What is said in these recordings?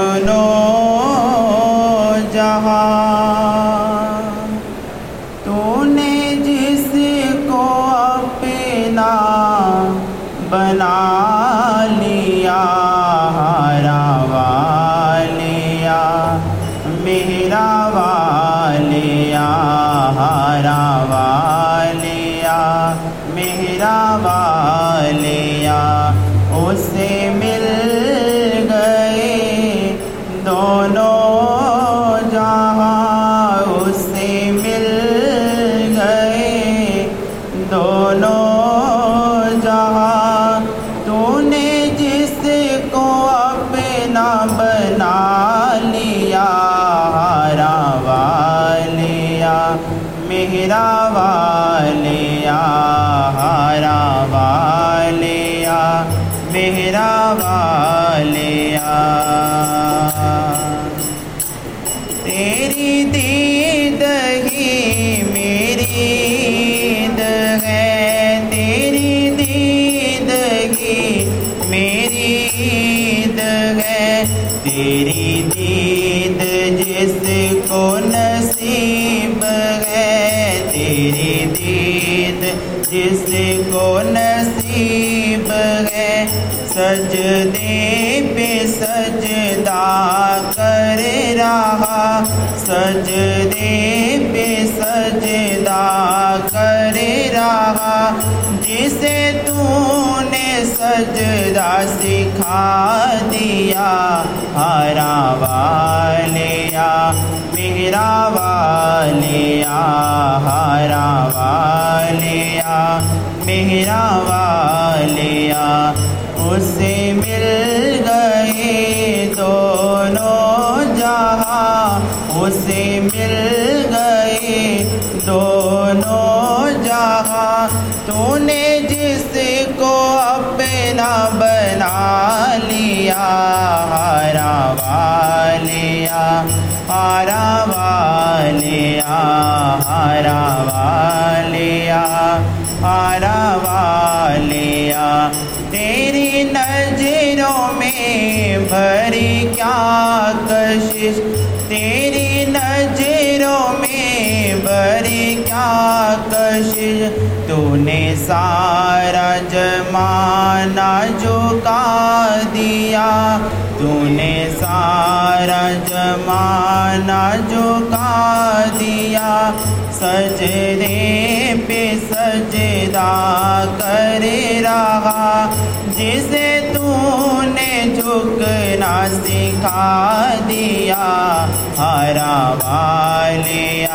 दोनों मेरा वालिया हरा वालिया मेरा वालिया तेरी दीद ही मेरी ईद है, तेरी दीद ही मेरी ईद है, तेरी जिसको नसीब है, सजदे पे सजदा कर रहा, सजदे पे सजदा कर रहा, जिसे तूने सजदा सिखा दिया, हरा वालिया, मेरा वालिया, हरा वालिया। मेरा वालिया, उसे मिल गए दोनों जहाँ। उसे मिल गए दोनों जहाँ। तूने जिसको अपना बना लिया, हरा वालिया, हरा क्या तूने सारा जमाना झुका दिया। तूने सारा जमाना झुका दिया। सजदे पे सजदा कर रहा, जिसे तूने झुकना सिखा दिया। हरा वालिया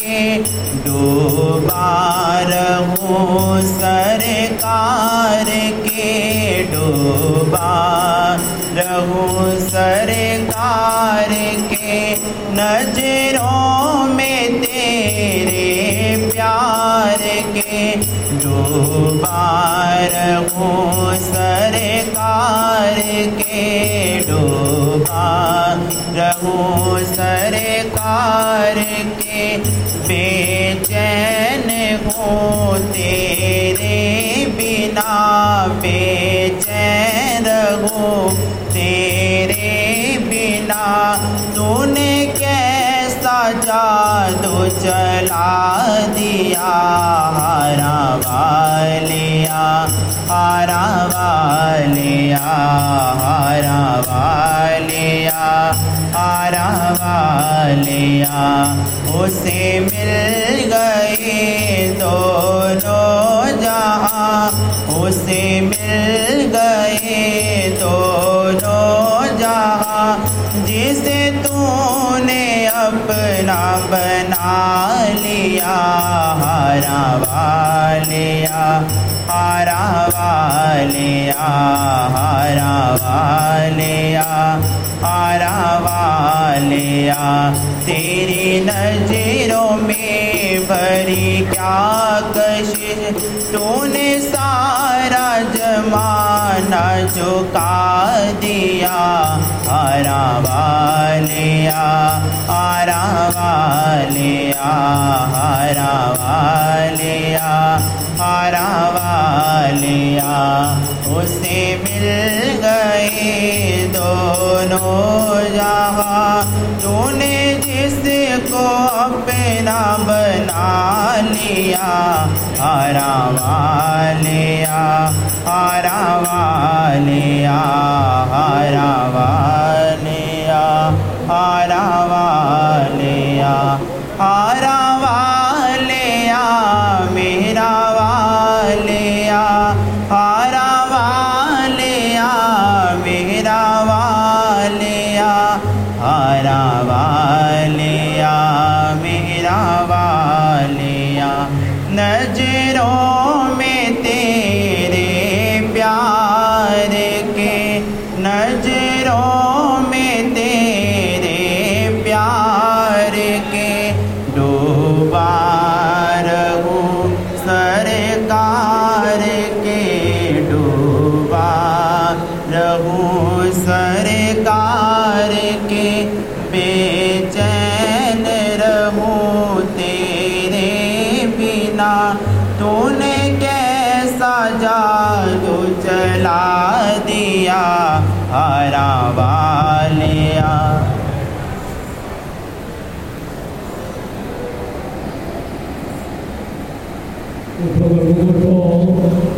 के डूबा रहूँ सरकार के डूबा रहूँ सरकार के नज़रों में तेरे प्यार के डूबा रहूँ सरकार के डूबा रहूँ सरकार के बेचैन हूँ तेरे बिना बेचैन रहूँ तेरे बिना तूने कैसा जादू चला दिया? हरा वालिया हरा वालिया वालिया उसे मिल गए दोनों उसे मिल गए दोनों जहाँ जिसे तूने अपना बना लिया, हरा वालिया हरा वालिया हरा वालिया, हरा वालिया तेरी नज़रों में भरी क्या कशिश? तूने सारा जमाना झुका दिया, आरा वालिया आरा वालिया हरा वालिया, आरा वालिया। उसे मिल गए दोनों बानिया आवा आनया नज़रों में We'll pull